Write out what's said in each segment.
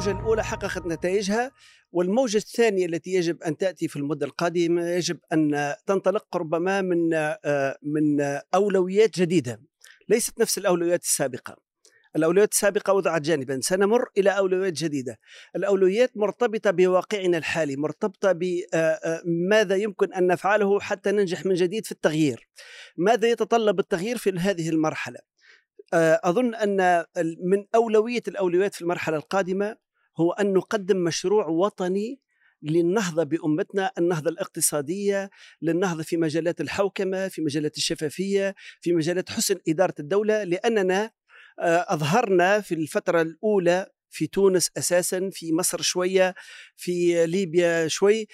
الموجة الأولى حققت نتائجها والموجة الثانية التي يجب أن تأتي في المدة القادمة يجب أن تنطلق ربما من آه، من أولويات جديدة ليست نفس الأولويات السابقة. الأولويات السابقة وضعت جانبا سنمر إلى أولويات جديدة. الأولويات مرتبطة بواقعنا الحالي مرتبطة بماذا يمكن أن نفعله حتى ننجح من جديد في التغيير. ماذا يتطلب التغيير في هذه المرحلة؟ أظن أن من أولوية الأولويات في المرحلة القادمة هو أن نقدم مشروع وطني للنهضة بأمتنا النهضة الاقتصادية للنهضة في مجالات الحوكمة في مجالات الشفافية في مجالات حسن إدارة الدولة لأننا أظهرنا في الفترة الأولى في تونس أساسا في مصر شوية في ليبيا شوي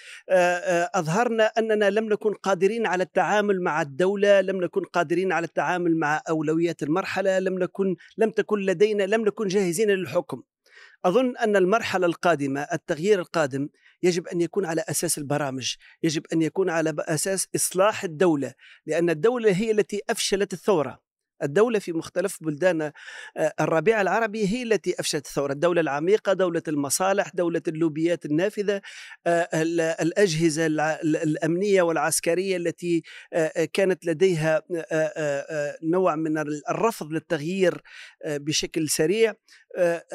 أظهرنا أننا لم نكن قادرين على التعامل مع الدولة لم نكن قادرين على التعامل مع أولويات المرحلة لم نكن لم تكن لدينا لم نكن جاهزين للحكم. أظن أن المرحلة القادمة التغيير القادم يجب أن يكون على أساس البرامج يجب أن يكون على أساس إصلاح الدولة لأن الدولة هي التي أفشلت الثورة. الدولة في مختلف بلدان آه، الربيع العربي هي التي أفشت الثورة الدولة العميقة دولة المصالح دولة اللوبيات النافذة آه، الأجهزة الأمنية والعسكرية التي آه، كانت لديها نوع من الرفض للتغيير بشكل سريع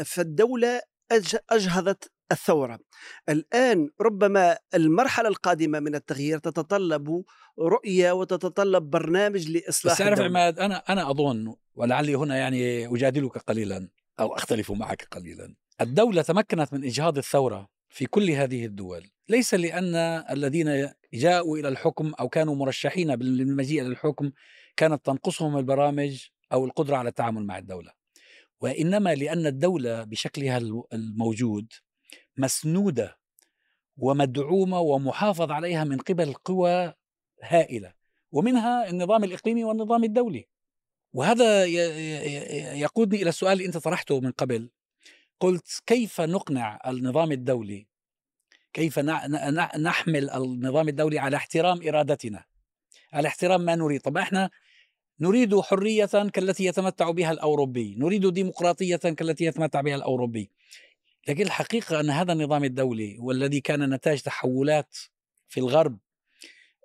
فالدولة أجهضت الثورة. الآن ربما المرحلة القادمة من التغيير تتطلب رؤية وتتطلب برنامج لإصلاح بس تعرف عماد أنا أنا أظن ولعلي هنا يعني أجادلك قليلا أو أختلف معك قليلا. الدولة تمكنت من إجهاض الثورة في كل هذه الدول. ليس لأن الذين جاءوا إلى الحكم أو كانوا مرشحين بالمجيء إلى الحكم كانت تنقصهم البرامج أو القدرة على التعامل مع الدولة. وإنما لأن الدولة بشكلها الموجود مسنودة ومدعومة ومحافظ عليها من قبل قوى هائلة ومنها النظام الإقليمي والنظام الدولي. وهذا يقودني إلى السؤال اللي أنت طرحته من قبل. قلت كيف نقنع النظام الدولي؟ كيف نحمل النظام الدولي على احترام إرادتنا؟ على احترام ما نريد. طب إحنا نريد حرية كالتي يتمتع بها الأوروبي نريد ديمقراطية كالتي يتمتع بها الأوروبي. لكن الحقيقة أن هذا النظام الدولي والذي كان نتاج تحولات في الغرب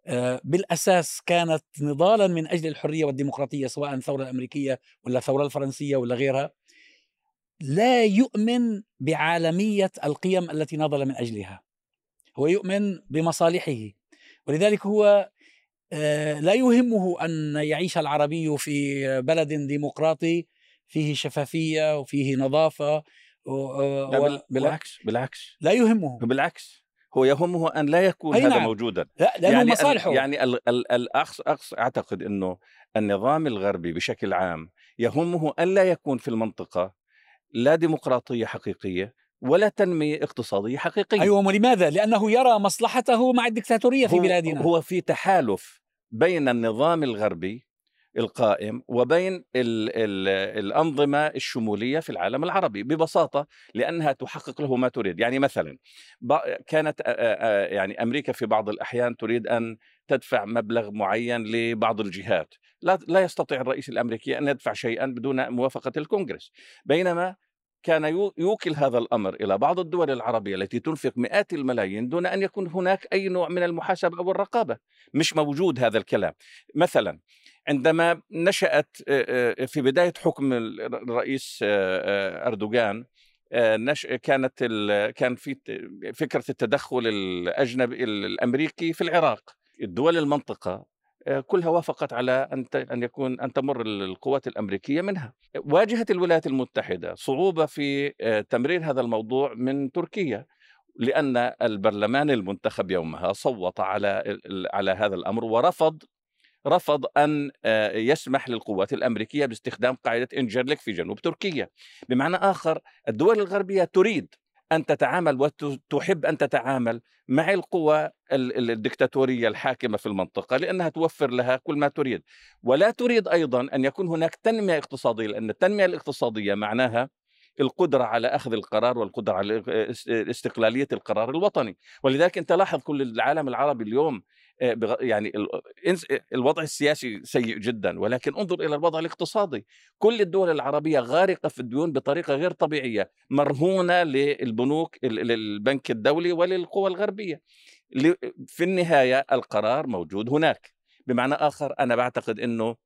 آه، بالأساس كانت نضالا من أجل الحرية والديمقراطية سواء الثورة الأمريكية ولا الثورة الفرنسية ولا غيرها لا يؤمن بعالمية القيم التي نضل من أجلها. هو يؤمن بمصالحه. ولذلك هو آه، لا يهمه أن يعيش العربي في بلد ديمقراطي فيه شفافية وفيه نظافة. و... بالعكس بالعكس. لا يهمه بالعكس. هو يهمه أن لا يكون هذا نعم. موجودا. لا لأنه يعني مصالحه. يعني ال ال الأخص أخص أعتقد إنه النظام الغربي بشكل عام يهمه أن لا يكون في المنطقة لا ديمقراطية حقيقية ولا تنمية اقتصادية حقيقية. أيوه ولماذا؟ لأنه يرى مصلحته مع الدكتاتورية في بلادنا. هو في تحالف بين النظام الغربي القائم وبين ال ال الأنظمة الشمولية في العالم العربي ببساطة لأنها تحقق له ما تريد. يعني مثلا كانت يعني أمريكا في بعض الأحيان تريد أن تدفع مبلغ معين لبعض الجهات. لا, لا يستطيع الرئيس الأمريكي أن يدفع شيئا بدون موافقة الكونغرس. بينما كان يوكل هذا الأمر إلى بعض الدول العربية التي تنفق مئات الملايين دون أن يكون هناك أي نوع من المحاسبة أو الرقابه، مش موجود هذا الكلام. مثلا عندما نشأت في بداية حكم الرئيس أردوغان. كانت. كان في فكرة التدخل الأجنبي الأمريكي في العراق دول المنطقة كلها وافقت على أن أن يكون أن تمر القوات الأمريكية منها. واجهت الولايات المتحدة صعوبة في تمرير هذا الموضوع من تركيا لأن البرلمان المنتخب يومها صوت على على هذا الأمر ورفض رفض أن آه، يسمح للقوات الأمريكية باستخدام قاعدة إنجرليك في جنوب تركيا. بمعنى آخر الدول الغربية تريد أن تتعامل وتحب أن تتعامل مع القوى الدكتاتورية الحاكمة في المنطقة لأنها توفر لها كل ما تريد. ولا تريد أيضا أن يكون هناك تنمية اقتصادية لأن التنمية الاقتصادية معناها القدرة على أخذ القرار والقدرة على إستقلالية القرار الوطني. ولذلك أنت لاحظ كل العالم العربي اليوم يعني ال- إنس- الوضع السياسي سيء جدا ولكن انظر إلى الوضع الاقتصادي. كل الدول العربية غارقة في الديون بطريقة غير طبيعية مرهونة للبنوك للبنك الدولي وللقوى الغربية. في النهاية القرار موجود هناك. بمعنى آخر أنا بعتقد إنه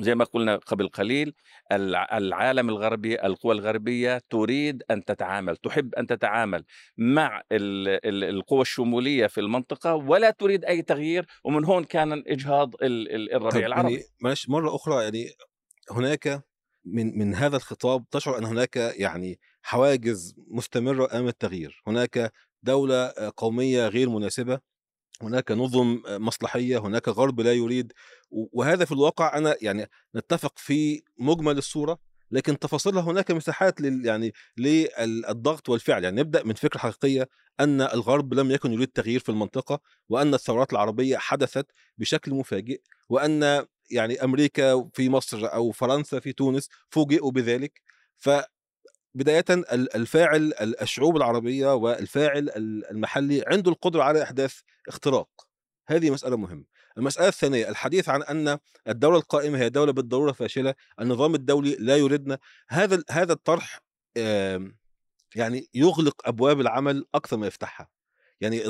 زي ما قلنا قبل قليل الع- العالم الغربي القوى الغربية تريد أن تتعامل تحب أن تتعامل مع ال- ال- القوى الشمولية في المنطقة ولا تريد أي تغيير ومن هون كان ال- الربيع طب العربي. يعني معلش مرة أخرى يعني هناك من من هذا الخطاب تشعر أن هناك يعني حواجز مستمرة أمام التغيير، هناك دولة قومية غير مناسبة، هناك نظم مصلحية، هناك غرب لا يريد وهذا في الواقع أنا يعني نتفق في مجمل الصورة لكن تفاصيلها هناك مساحات لل يعني للضغط والفعل. يعني نبدأ من فكرة حقيقية أن الغرب لم يكن يريد تغيير في المنطقة وأن الثورات العربية حدثت بشكل مفاجئ وأن يعني أمريكا في مصر أو فرنسا في تونس فوجئوا بذلك. فبدايه ال- الفاعل ال- الشعوب العربية والفاعل ال- المحلي عنده القدرة على إحداث اختراق. هذه مسألة مهمة. المسألة الثانية الحديث عن أن الدولة القائمة هي دولة بالضرورة فاشلة النظام الدولي لا يريدنا هذا هذا الطرح يعني يغلق أبواب العمل أكثر ما يفتحها. يعني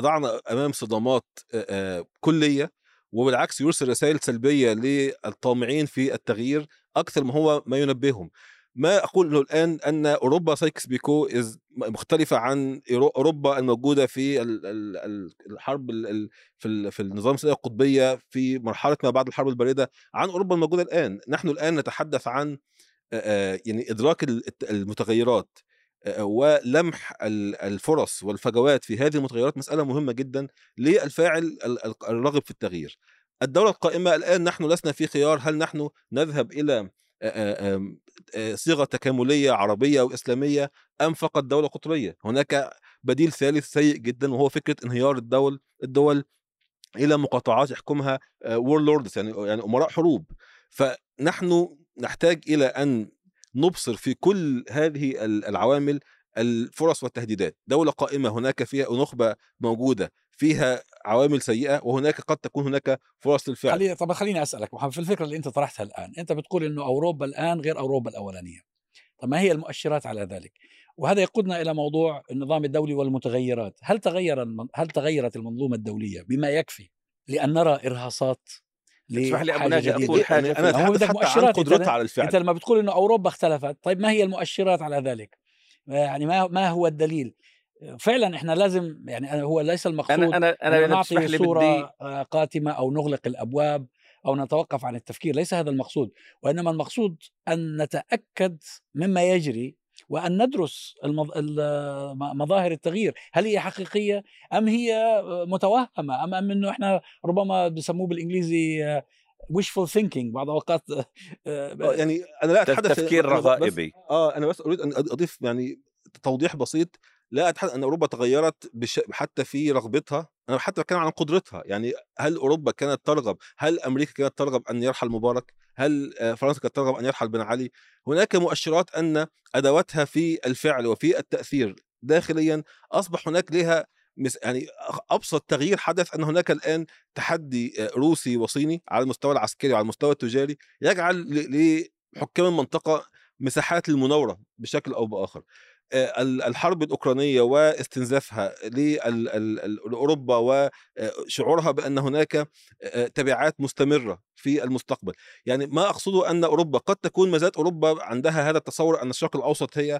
صدامات آه، آه، كلية وبالعكس يرسل رسائل سلبية للطامعين في التغيير أكثر ما هو ما ينبههم. ما أقول له الآن أن أوروبا سايكس بيكو مختلفة عن أوروبا الموجودة في ال- ال- ال- الحرب ال- ال- في في النظام السياسي القطبية في مرحلة ما بعد الحرب البارده عن أوروبا الموجودة الآن نحن الآن نتحدث عن يعني إدراك المتغيرات ولمح ال- الفرص والفجوات في هذه المتغيرات مسألة مهمة جدا للفاعل ال- ال- الراغب في التغيير. الدولة القائمة الآن نحن لسنا في خيار هل نحن نذهب إلى صيغة تكاملية عربية أو إسلامية أم فقط دولة قطرية؟ هناك بديل ثالث سيء جدا وهو فكرة انهيار الدول الدول إلى مقاطعات يحكمها وورلوردز يعني يعني أمراء حروب. فنحن نحتاج إلى أن نبصر في كل هذه ال- العوامل الفرص والتهديدات. دولة قائمة هناك فيها نخبة موجودة. فيها عوامل سيئة وهناك قد تكون هناك فرص للفعل. خلي طب خليني أسألك محمد في الفكرة اللي أنت طرحتها الآن أنت بتقول إنه أوروبا الآن غير أوروبا الأولانية. طب ما هي المؤشرات على ذلك؟ وهذا يقودنا إلى موضوع النظام الدولي والمتغيرات. هل تغير. هل تغيرت المنظومة الدولية بما يكفي لأن نرى إرهاصات اسمح لي لحاجة ناجي يعني في- أنا أتحدث حتى عن قدرتها على الفعل. أنت لما بتقول إنه أوروبا اختلفت طيب ما هي المؤشرات على ذلك؟ يعني ما ما هو الدليل؟ فعلا إحنا لازم يعني هو ليس المقصود أنا أنا أن أنا تسمح نعطي لي بدي صورة آه، قاتمة أو نغلق الأبواب أو نتوقف عن التفكير ليس هذا المقصود. وإنما المقصود أن نتأكد مما يجري وأن ندرس المظ... مظاهر التغيير. هل هي حقيقية أم هي آه، متوهمة؟ أم أم أنه إحنا ربما بسموه بالإنجليزي آه، wishful thinking بعض الأوقات آه، يعني أنا لا أتحدث تفكير رغائبي. آه أنا بس أريد أن أضيف يعني توضيح بسيط. لا اتحدث إن أوروبا تغيرت بش... حتى في رغبتها أنا حتى بتكلم عن قدرتها. يعني هل أوروبا كانت ترغب؟ هل أمريكا كانت ترغب أن يرحل مبارك؟ هل آه، فرنسا كانت ترغب أن يرحل بن علي؟ هناك مؤشرات أن أدواتها في الفعل وفي التأثير داخليا أصبح هناك لها مس- يعني أبسط تغيير حدث أن هناك الآن تحدي آه، روسي وصيني على المستوى العسكري وعلى المستوى التجاري يجعل لحكام المنطقة مساحات للمناورة بشكل أو بآخر. الحرب الأوكرانية واستنزافها لأوروبا وشعورها بأن هناك آه، تبعات مستمرة في المستقبل. يعني ما أقصده أن أوروبا قد تكون ما زالت أوروبا عندها هذا التصور أن الشرق الأوسط هي آه،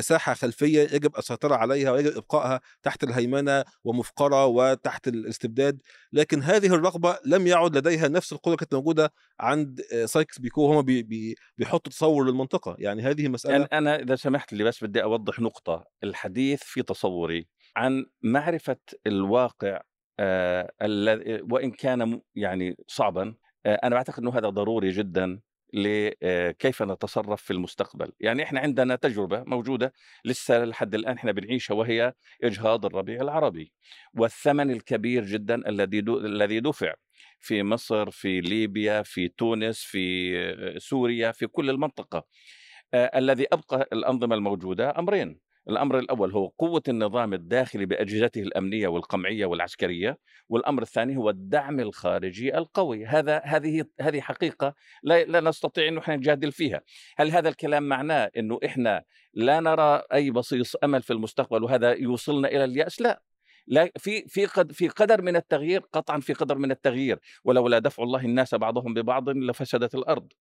ساحة خلفية يجب السيطرة عليها ويجب إبقائها تحت الهيمنة ومفقرة وتحت الاستبداد لكن هذه الرغبة لم يعد لديها نفس القدرة كانت موجودة عند آه، سايكس بيكو هم بي بي بيحطوا تصور للمنطقة. يعني هذه مسألة أنا, أنا إذا سمحت لي بس بدي أوضح نقطة. الحديث في تصوري عن معرفة الواقع آه وإن كان يعني صعبا آه أنا بعتقد أنه هذا ضروري جدا. لكيف نتصرف في المستقبل. يعني إحنا عندنا تجربة موجودة لسه لحد الآن إحنا بنعيشها وهي إجهاض الربيع العربي والثمن الكبير جدا الذي الذي دفع في مصر في ليبيا في تونس في آه، سوريا في كل المنطقة. آه، الذي أبقى الأنظمة الموجودة أمرين. الأمر الأول هو قوة النظام الداخلي بأجهزته الأمنية والقمعية والعسكرية والأمر الثاني هو الدعم الخارجي القوي. هذا هذه هذه حقيقة لا, لا نستطيع انه إحنا نجادل فيها. هل هذا الكلام معناه أنه إحنا لا نرى أي بصيص أمل في المستقبل وهذا يوصلنا إلى اليأس؟ لا. لا في في قد في قدر من التغيير قطعا في قدر من التغيير. ولولا دفع الله الناس بعضهم ببعض لفسدت الأرض.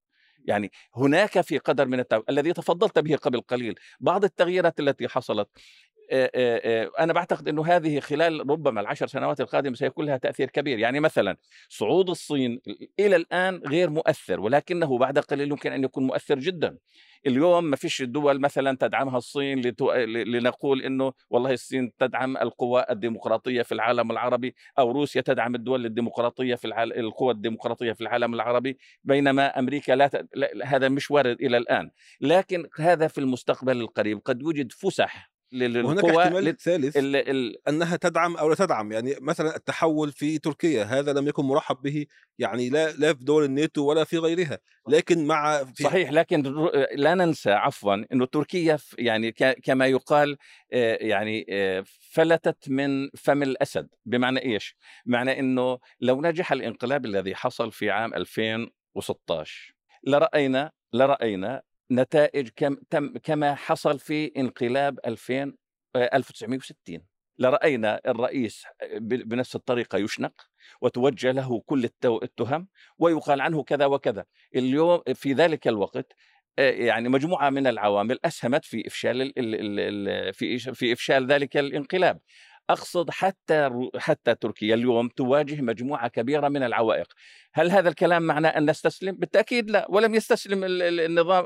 يعني هناك في قدر من التغيير الذي تفضلت به قبل قليل بعض التغييرات التي حصلت أنا بعتقد إنه هذه خلال ربما العشر سنوات القادمة سيكون لها تأثير كبير. يعني مثلا صعود الصين إلى الآن غير مؤثر ولكنه بعد قليل يمكن أن يكون مؤثر جدا. اليوم ما فيش دول مثلا تدعمها الصين لتو... لنقول إنه والله الصين تدعم القوى الديمقراطية في العالم العربي أو روسيا تدعم الدول الديمقراطية في العال... القوى الديمقراطية في العالم العربي بينما أمريكا لا, ت... لا هذا مش وارد إلى الآن. لكن هذا في المستقبل القريب قد يوجد فسح وهناك احتمال ثالث ال ال أنها تدعم أو لا تدعم يعني مثلا التحول في تركيا هذا لم يكن مرحب به يعني لا لا في دول الناتو ولا في غيرها لكن مع في صحيح لكن لا ننسى عفوا إنه تركيا يعني كما يقال يعني فلتت من فم الأسد بمعنى إيش؟ بمعنى إنه لو نجح الانقلاب الذي حصل في عام 2016 لرأينا لرأينا نتائج كم تم كما حصل في انقلاب 2000 1960 لرأينا الرئيس بنفس الطريقة يشنق وتوجه له كل التهم ويقال عنه كذا وكذا. اليوم في ذلك الوقت يعني مجموعة من العوامل أسهمت في إفشال في في إفشال ذلك الانقلاب. أقصد حتى حتى تركيا. اليوم تواجه مجموعة كبيرة من العوائق، هل هذا الكلام معناه أن نستسلم؟ بالتأكيد لا، ولم يستسلم النظام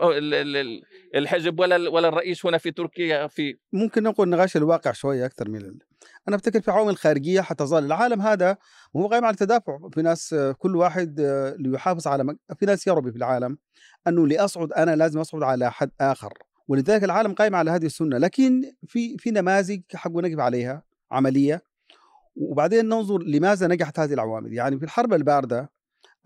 الحزب ولا ولا الرئيس هنا في تركيا في ممكن نقول نغاش الواقع شوية أكثر من ال... أنا أفتكر في عوامل خارجية حتظل العالم هذا هو قائم على التدافع، في ناس كل واحد ليحافظ على مك... في ناس يربي في العالم أنه لأصعد أنا لازم أصعد على حد آخر، ولذلك العالم قائم على هذه السنة، لكن في في نماذج حق نقف عليها. عملية. وبعدين ننظر لماذا نجحت هذه العوامل. يعني في الحرب الباردة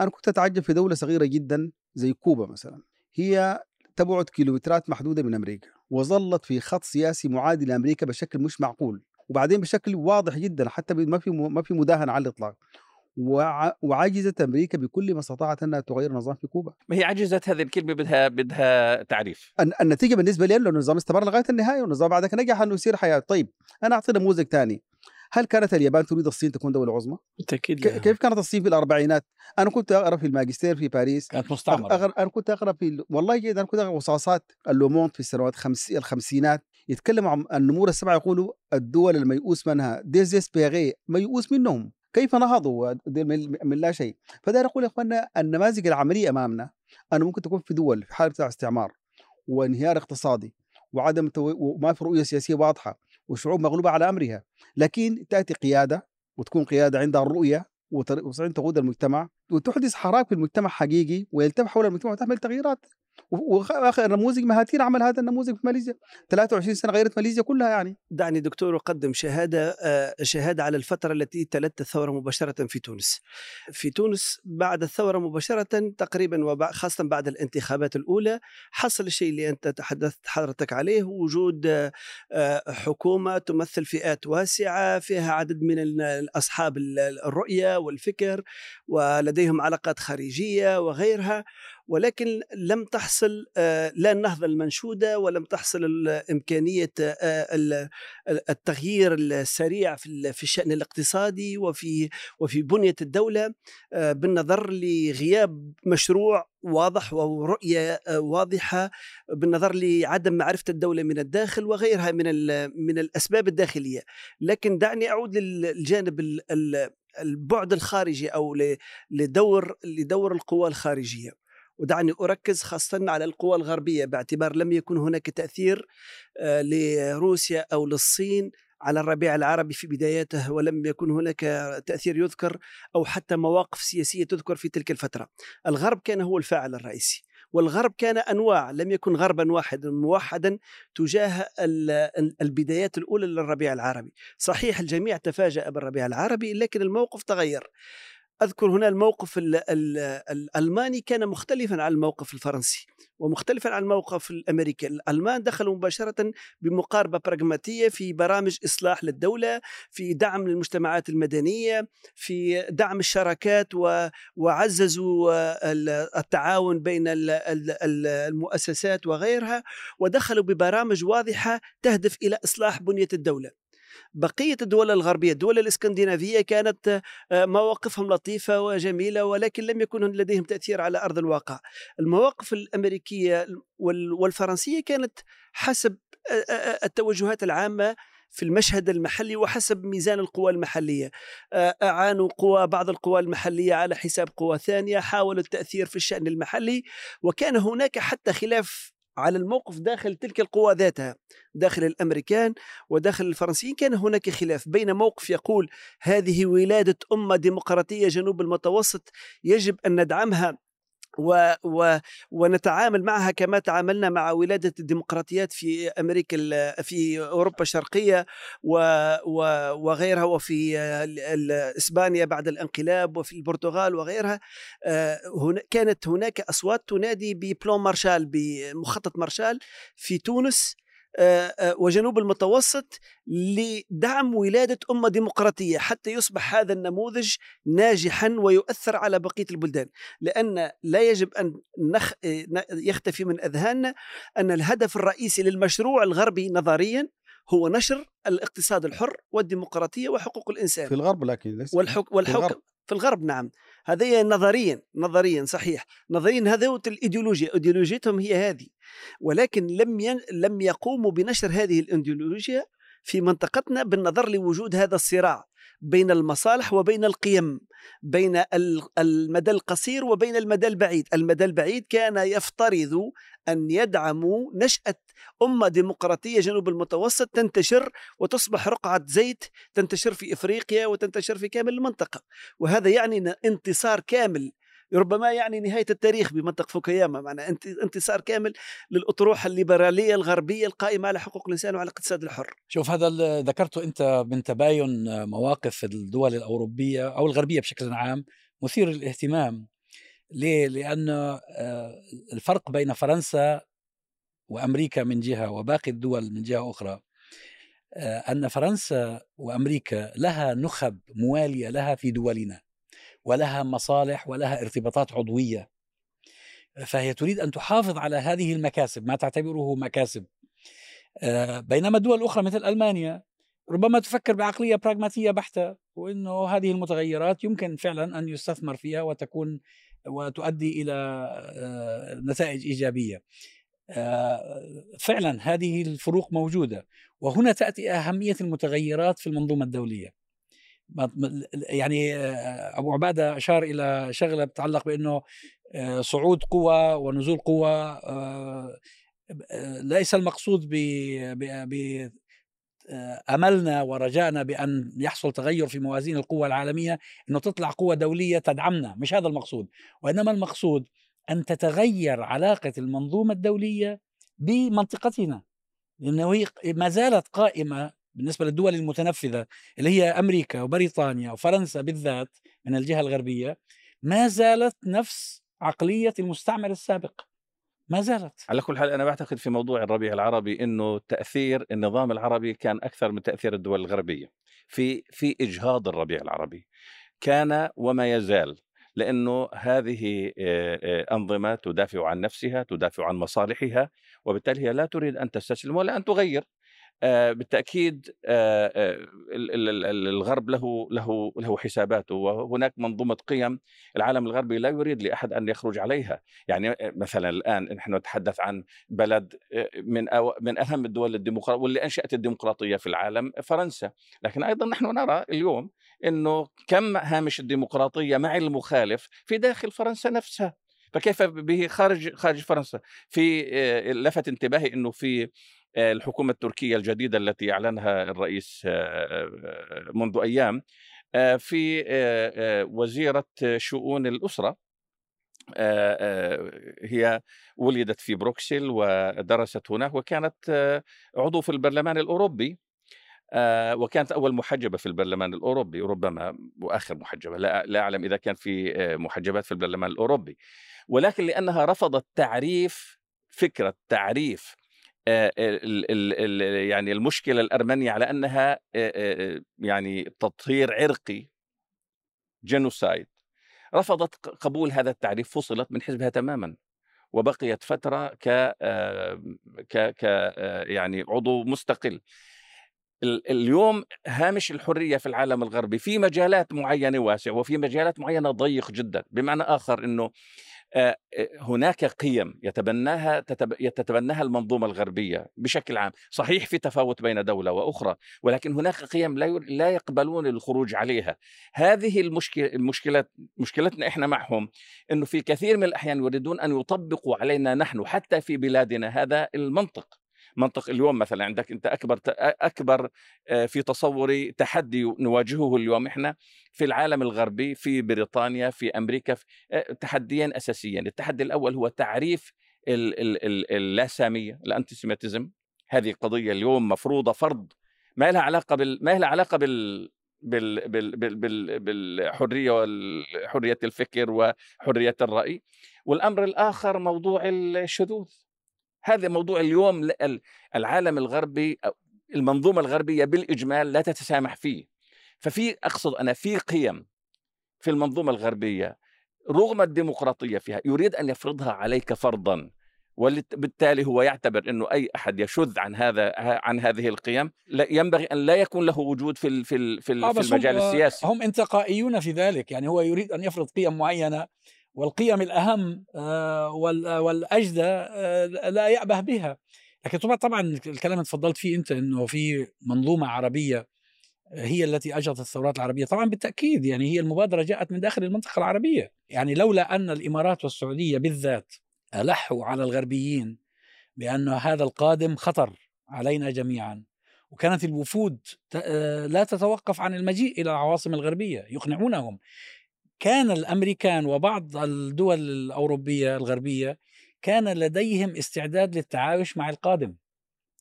أنا كنت أتعجب في دولة صغيرة جدا زي كوبا مثلا. هي تبعد كيلومترات محدودة من أمريكا. وظلت في خط سياسي معادي لأمريكا بشكل مش معقول. وبعدين بشكل واضح جدا حتى ما في ما في مداهنة على الإطلاق. وعجزت أمريكا بكل ما استطاعت أنها تغير النظام في كوبا. ما هي عجزت هذه الكلمة بدها بدها تعريف. النتيجة بالنسبة لي انه النظام استمر لغاية النهاية والنظام بعدك نجح إنه يصير حياة، طيب أنا اعطي نموذج ثاني. هل كانت اليابان تريد الصين تكون دولة عظمى؟ بالتأكيد كيف كانت الصين في الأربعينات؟ أنا كنت أقرأ في الماجستير في باريس كانت مستعمرة أغر... أنا كنت أقرأ في والله جيد أنا كنت أقرأ قصاصات Le Monde في السنوات خمس... الخمسينات يتكلموا عن النمور السبعة يقولوا الدول الميؤوس منها désespérés ميؤوس منهم كيف نهضوا؟ من لا شيء. فده نقول يا إخواننا النماذج العملية أمامنا أنه ممكن تكون في دول في حالة استعمار وانهيار اقتصادي وعدم تو... وما في رؤية سياسية واضحة وشعوب مغلوبة على أمرها لكن تأتي قيادة وتكون قيادة عندها الرؤية وتستطيع تقود المجتمع وتحدث حراك في المجتمع حقيقي ويلتف حول المجتمع وتعمل تغييرات. واخر نموذج مهاتير عمل هذا النموذج في ماليزيا. 23 سنة غيرت ماليزيا كلها يعني. دعني دكتور أقدم شهادة شهادة على الفترة التي تلت الثورة مباشرة في تونس. في تونس بعد الثورة مباشرة تقريبا وخاصه بعد الانتخابات الأولى حصل الشيء اللي أنت تحدثت حضرتك عليه وجود حكومة تمثل فئات واسعة فيها عدد من اصحاب الرؤية والفكر ولديهم علاقات خارجية وغيرها. ولكن لم تحصل لا النهضة المنشودة ولم تحصل إمكانية التغيير السريع في الشأن الاقتصادي وفي وفي بنية الدولة بالنظر لغياب مشروع واضح ورؤية واضحة بالنظر لعدم معرفة الدولة من الداخل وغيرها من من الأسباب الداخلية. لكن دعني أعود للجانب البعد الخارجي أو لدور لدور القوى الخارجية. ودعني أركز خاصة على القوى الغربية باعتبار لم يكن هناك تأثير لروسيا أو للصين على الربيع العربي في بداياته ولم يكن هناك تأثير يذكر أو حتى مواقف سياسية تذكر في تلك الفترة. الغرب كان هو الفاعل الرئيسي والغرب كان أنواع لم يكن غربا واحدا موحدا تجاه البدايات الأولى للربيع العربي. صحيح الجميع تفاجأ بالربيع العربي لكن الموقف تغير. أذكر هنا الموقف ال ال الألماني كان مختلفا عن الموقف الفرنسي ومختلفا عن الموقف الأمريكي، الألمان دخلوا مباشرة بمقاربة براغماتية في برامج إصلاح للدولة، في دعم للمجتمعات المدنية، في دعم الشراكات وعززوا التعاون بين المؤسسات وغيرها، ودخلوا ببرامج واضحة تهدف إلى إصلاح بنية الدولة. بقية الدول الغربية الدول الإسكندنافية كانت آه، مواقفهم لطيفة وجميلة ولكن لم يكن لديهم تأثير على أرض الواقع. المواقف الأمريكية والفرنسية كانت حسب آه، آه، التوجهات العامة في المشهد المحلي وحسب ميزان القوى المحلية. أعانوا قوى بعض القوى المحلية على حساب قوى ثانية حاولوا التأثير في الشأن المحلي وكان هناك حتى خلاف على الموقف داخل تلك القوى ذاتها داخل الأمريكان وداخل الفرنسيين. كان هناك خلاف بين موقف يقول هذه ولادة أمة ديمقراطية جنوب المتوسط يجب أن ندعمها و و ونتعامل معها كما تعاملنا مع ولادة الديمقراطيات في أمريكا في أوروبا الشرقية و و وغيرها وفي إسبانيا بعد الانقلاب وفي البرتغال وغيرها آه، كانت هناك أصوات تنادي ببلون مارشال بمخطط مارشال في تونس. وجنوب المتوسط لدعم ولادة أمة ديمقراطية حتى يصبح هذا النموذج ناجحا ويؤثر على بقية البلدان. لأن لا يجب أن نخ... آه، يختفي من أذهاننا أن الهدف الرئيسي للمشروع الغربي نظريا هو نشر الاقتصاد الحر والديمقراطية وحقوق الإنسان. في الغرب لكن ليس والحك... والحكم في الغرب. نعم. هذه نظريا نظريا صحيح. نظريا هذا الايديولوجيا إيديولوجيتهم هي هذه. ولكن لم ين... لم يقوموا بنشر هذه الإيديولوجيا في منطقتنا بالنظر لوجود هذا الصراع بين المصالح وبين القيم بين المدى القصير وبين المدى البعيد. المدى البعيد كان يفترض أن يدعموا نشأة أمة ديمقراطية جنوب المتوسط تنتشر وتصبح رقعة زيت تنتشر في إفريقيا وتنتشر في كامل المنطقة. وهذا يعني انتصار كامل ربما يعني نهاية التاريخ بمنطق فوكوياما معنى انتصار كامل للأطروحة الليبرالية الغربية القائمة على حقوق الإنسان وعلى الاقتصاد الحر. شوف هذا اللي ذكرته أنت من تباين مواقف الدول الأوروبية أو الغربية بشكل عام مثير للاهتمام. ليه؟ لأن آه، الفرق بين فرنسا وأمريكا من جهة وباقي الدول من جهة أخرى آه، أن فرنسا وأمريكا لها نخب موالية لها في دولنا ولها مصالح ولها ارتباطات عضوية فهي تريد أن تحافظ على هذه المكاسب ما تعتبره مكاسب آه، بينما دول أخرى مثل ألمانيا ربما تفكر بعقلية براغماتيه بحتة وإنه هذه المتغيرات يمكن فعلا أن يستثمر فيها وتكون وتؤدي إلى آه، نتائج إيجابية. آه، فعلا هذه الفروق موجودة. وهنا تأتي أهمية المتغيرات في المنظومة الدولية. يعني آه، أبو عبادة أشار إلى شغلة بتتعلق بأنه آه، صعود قوى ونزول قوى ليس المقصود ب أملنا ورجائنا بأن يحصل تغير في موازين القوى العالمية إنه تطلع قوى دولية تدعمنا. مش هذا المقصود. وإنما المقصود أن تتغير علاقة المنظومة الدولية بمنطقتنا لأنه هي ما زالت قائمة بالنسبة للدول المتنفذة اللي هي أمريكا وبريطانيا وفرنسا بالذات من الجهة الغربية ما زالت نفس عقلية المستعمر السابق. ما زالت. على كل حال أنا بعتقد في موضوع الربيع العربي أنه تأثير النظام العربي كان أكثر من تأثير الدول الغربية. في في إجهاض الربيع العربي. كان وما يزال لأنه هذه أنظمة تدافع عن نفسها، تدافع عن مصالحها، وبالتالي هي لا تريد أن تستسلم ولا أن تغير، بالتأكيد آه، آه، الغرب له له له حساباته وهناك منظومة قيم العالم الغربي لا يريد لأحد أن يخرج عليها، يعني مثلا الآن نحن نتحدث عن بلد من من أهم الدول الديمقراطيه واللي أنشأت الديمقراطية في العالم فرنسا، لكن أيضا نحن نرى اليوم إنه كم هامش الديمقراطية مع المخالف في داخل فرنسا نفسها. فكيف به خارج خارج فرنسا؟ في لفت انتباهي إنه في الحكومة التركية الجديدة التي أعلنها الرئيس آه، آه، منذ أيام آه، في وزيرة شؤون الأسرة هي ولدت في بروكسل ودرست هناك وكانت عضو في البرلمان الأوروبي وكانت أول محجبة في البرلمان الأوروبي ربما وآخر محجبة لا, لا أعلم إذا كان في محجبات في البرلمان الأوروبي. ولكن لأنها رفضت تعريف فكرة تعريف يعني المشكلة الأرمنية على أنها يعني تطهير عرقي جينوسايد. رفضت قبول هذا التعريف فصلت من حزبها تماما وبقيت فترة ك ك يعني عضو مستقل. اليوم هامش الحرية في العالم الغربي في مجالات معينة واسع وفي مجالات معينة ضيق جدا بمعنى آخر إنه آه، آه، هناك قيم يتبناها تتبناها المنظومة الغربية بشكل عام، صحيح في تفاوت بين دولة وأخرى، ولكن هناك قيم لا لا يقبلون الخروج عليها. هذه المشكلة المشكلات مشكلتنا إحنا معهم إنه في كثير من الأحيان يريدون أن يطبقوا علينا نحن حتى في بلادنا هذا المنطق. منطق اليوم مثلا عندك أنت أكبر أكبر آه، في تصوري تحدي نواجهه اليوم إحنا في العالم الغربي في بريطانيا في أمريكا في آه، تحديين اساسيين التحدي الأول هو تعريف اللاسامية الأنتيسيميتيزم. هذه قضية اليوم مفروضة فرض ما لها علاقة بال ما لها علاقة بال بال بال بال بال بالحرية وحريه الفكر وحرية الرأي. والأمر الآخر موضوع الشذوذ. هذا موضوع اليوم العالم الغربي المنظومة الغربية بالإجمال لا تتسامح فيه. ففي أقصد أنا في قيم في المنظومة الغربية رغم الديمقراطية فيها يريد أن يفرضها عليك فرضا وبالتالي هو يعتبر إنه أي أحد يشذ عن هذا عن هذه القيم ينبغي أن لا يكون له وجود في في في, آه في المجال السياسي. هم انتقائيون في ذلك يعني هو يريد أن يفرض قيم معينة والقيم الأهم آه، والأجدى آه، لا يأبه بها. لكن طبعا الكلام اللي تفضلت فيه أنت أنه في منظومة عربية هي التي أجرت الثورات العربية. طبعا بالتأكيد يعني هي المبادرة جاءت من داخل المنطقة العربية. يعني لولا أن الإمارات والسعودية بالذات ألحوا على الغربيين بأن هذا القادم خطر علينا جميعا. وكانت الوفود آه، لا تتوقف عن المجيء إلى العواصم الغربية يقنعونهم. كان الأمريكان وبعض الدول الأوروبية الغربية كان لديهم استعداد للتعايش مع القادم.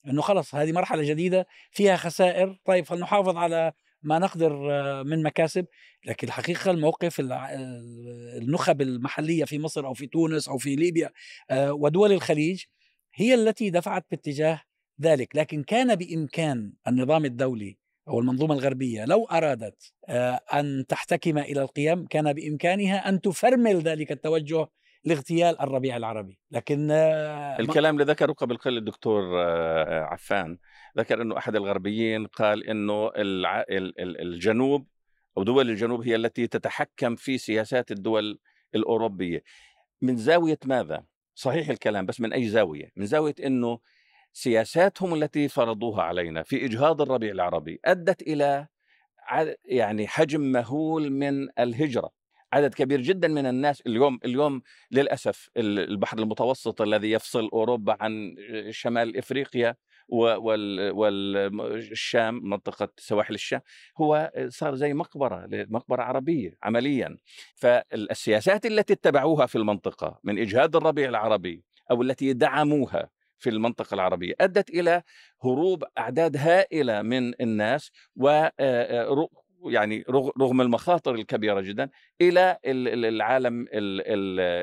إنه خلص هذه مرحلة جديدة فيها خسائر طيب فلنحافظ على ما نقدر آه، من مكاسب لكن الحقيقة الموقف النخب المحلية في مصر أو في تونس أو في ليبيا آه، ودول الخليج هي التي دفعت باتجاه ذلك. لكن كان بإمكان النظام الدولي أو المنظومة الغربية لو أرادت آه، أن تحتكم إلى القيم كان بإمكانها أن تفرمل ذلك التوجه لاغتيال الربيع العربي لكن آه، الكلام اللي ذكره قبل قليل الدكتور آه، عفان ذكر أنه أحد الغربيين قال أنه الجنوب أو دول الجنوب هي التي تتحكم في سياسات الدول الأوروبية من زاوية ماذا؟ صحيح الكلام بس من أي زاوية؟ من زاوية أنه سياساتهم التي فرضوها علينا في إجهاض الربيع العربي أدت إلى يعني حجم مهول من الهجرة. عدد كبير جدا من الناس اليوم اليوم للأسف البحر المتوسط الذي يفصل أوروبا عن شمال إفريقيا والشام منطقة سواحل الشام هو صار زي مقبرة مقبرة عربية عمليا. فالسياسات التي اتبعوها في المنطقة من إجهاد الربيع العربي أو التي دعموها في المنطقة العربية أدت إلى هروب أعداد هائلة من الناس و يعني رغم المخاطر الكبيرة جدا إلى العالم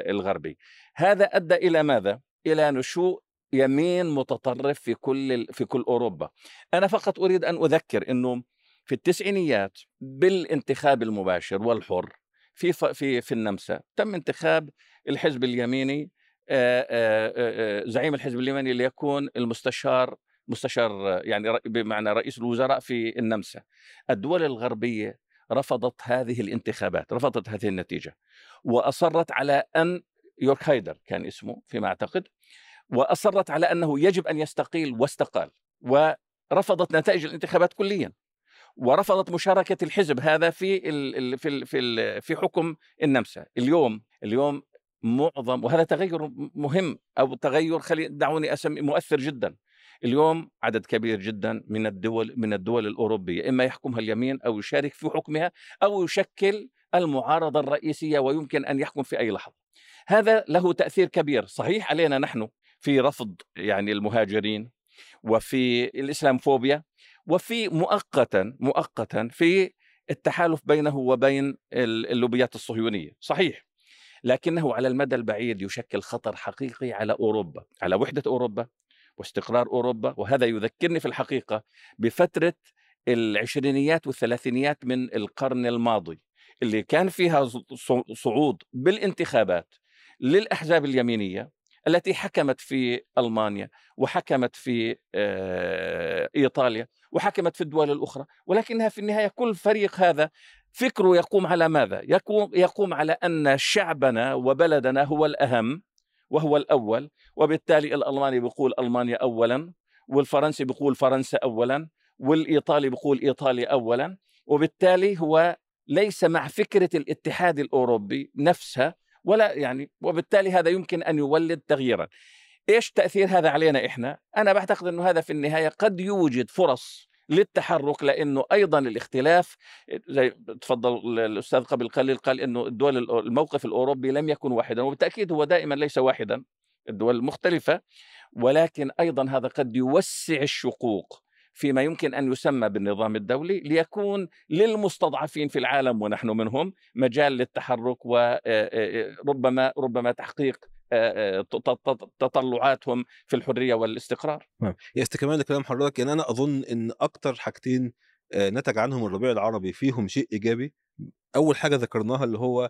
الغربي هذا أدى إلى ماذا؟ إلى نشوء يمين متطرف في كل في كل أوروبا. أنا فقط أريد أن أذكر إنه في التسعينيات بالانتخاب المباشر والحر في في في النمسا تم انتخاب الحزب اليميني زعيم الحزب اليمني ليكون المستشار مستشار يعني بمعنى رئيس الوزراء في النمسا. الدول الغربية رفضت هذه الانتخابات رفضت هذه النتيجة وأصرت على أن يورك هايدر كان اسمه فيما أعتقد وأصرت على أنه يجب أن يستقيل واستقال ورفضت نتائج الانتخابات كليا ورفضت مشاركة الحزب هذا في في في في حكم النمسا. اليوم اليوم معظم وهذا تغير مهم أو تغير خلي دعوني أسمي مؤثر جدا. اليوم عدد كبير جدا من الدول من الدول الأوروبية إما يحكمها اليمين أو يشارك في حكمها أو يشكل المعارضة الرئيسية ويمكن أن يحكم في أي لحظة. هذا له تأثير كبير. صحيح علينا نحن في رفض يعني المهاجرين وفي الإسلامفوبيا وفي مؤقتا مؤقتا في التحالف بينه وبين اللوبيات الصهيونية. صحيح. لكنه على المدى البعيد يشكل خطر حقيقي على أوروبا على وحدة أوروبا واستقرار أوروبا وهذا يذكرني في الحقيقة بفترة العشرينيات والثلاثينيات من القرن الماضي اللي كان فيها صعود بالانتخابات للأحزاب اليمينية التي حكمت في ألمانيا وحكمت في آه، إيطاليا وحكمت في الدول الأخرى ولكنها في النهاية كل فريق هذا فكره يقوم على ماذا؟ يقوم يقوم على أن شعبنا وبلدنا هو الأهم وهو الأول وبالتالي الألماني بيقول ألمانيا اولا والفرنسي بيقول فرنسا اولا والإيطالي بيقول إيطاليا اولا وبالتالي هو ليس مع فكرة الاتحاد الأوروبي نفسها ولا يعني وبالتالي هذا يمكن أن يولد تغييرا إيش تأثير هذا علينا إحنا أنا بعتقد إنه هذا في النهاية قد يوجد فرص للتحرك لأنه أيضا الاختلاف زي تفضل الأستاذ قبل قليل قال إنه الدول الموقف الأوروبي لم يكن واحدا وبالتأكيد هو دائما ليس واحدا الدول مختلفة ولكن أيضا هذا قد يوسع الشقوق فيما يمكن أن يسمى بالنظام الدولي ليكون للمستضعفين في العالم ونحن منهم مجال للتحرك وربما ربما تحقيق تطلعاتهم في الحرية والاستقرار. نعم، يا استكمال لكلام حضرتك يعني أنا أظن إن أكثر حاجتين نتج عنهم الربيع العربي فيهم شيء إيجابي. أول حاجة ذكرناها اللي هو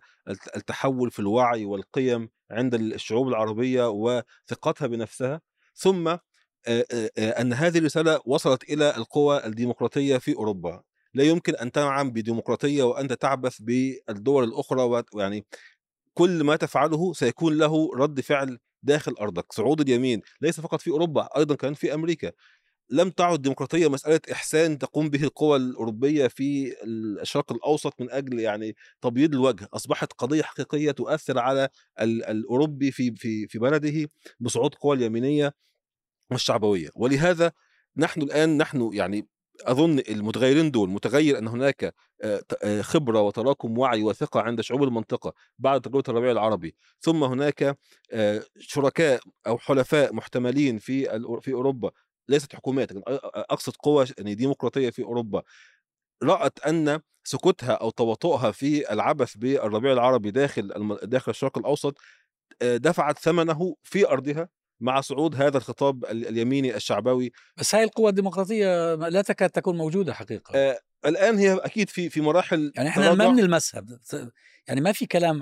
التحول في الوعي والقيم عند الشعوب العربية وثقتها بنفسها. ثم أن هذه الرسالة وصلت إلى القوى الديمقراطية في أوروبا. لا يمكن أن تنعم بديمقراطية وانت تعبث بالدول الأخرى ويعني كل ما تفعله سيكون له رد فعل داخل أرضك صعود اليمين ليس فقط في أوروبا أيضا كمان في أمريكا. لم تعد الديمقراطيه مسألة إحسان تقوم به القوى الأوروبية في الشرق الأوسط من أجل يعني تبييض الوجه. أصبحت قضية حقيقية تؤثر على الأوروبي في في في بلده بصعود القوى اليمينية والشعبوية. ولهذا نحن الآن نحن يعني أظن المتغيرين دول متغير أن هناك خبرة وتراكم وعي وثقة عند شعوب المنطقة بعد تجربة الربيع العربي. ثم هناك شركاء أو حلفاء محتملين في في أوروبا ليست حكومات أقصد قوى يعني ديمقراطية في أوروبا. رأت أن سكوتها أو تواطؤها في العبث بالربيع العربي داخل داخل الشرق الأوسط دفعت ثمنه في أرضها؟ مع صعود هذا الخطاب اليميني الشعبوي. بس هاي القوى الديمقراطية لا تكاد تكون موجودة حقيقة. آه الآن هي أكيد في في مراحل يعني إحنا ما بنلمسها يعني ما في كلام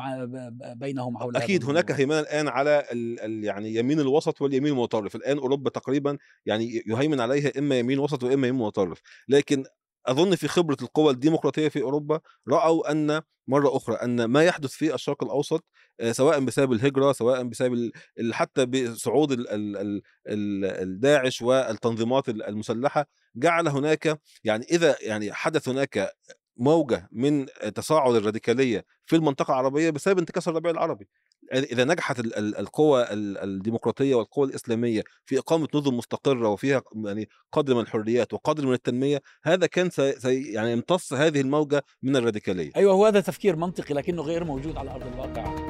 بينهم حول أكيد هناك هيمنة الآن على ال ال يعني يمين الوسط واليمين المتطرف. الآن أوروبا تقريبا يعني يهيمن عليها إما يمين وسط وإما يمين متطرف. لكن أظن في خبرة القوى الديمقراطية في أوروبا رأوا أن مرة أخرى أن ما يحدث في الشرق الأوسط سواء بسبب الهجرة سواء بسبب حتى بصعود الداعش والتنظيمات المسلحة جعل هناك يعني إذا يعني حدث هناك موجة من تصاعد الراديكالية في المنطقة العربية بسبب انتكاس الربيع العربي. إذا نجحت القوى الديمقراطية والقوى الإسلامية في إقامة نظم مستقرة وفيها يعني قدر من الحريات وقدر من التنمية هذا كان سي يعني يمتص هذه الموجة من الراديكالية. أيوه هو هذا تفكير منطقي لكنه غير موجود على أرض الواقع.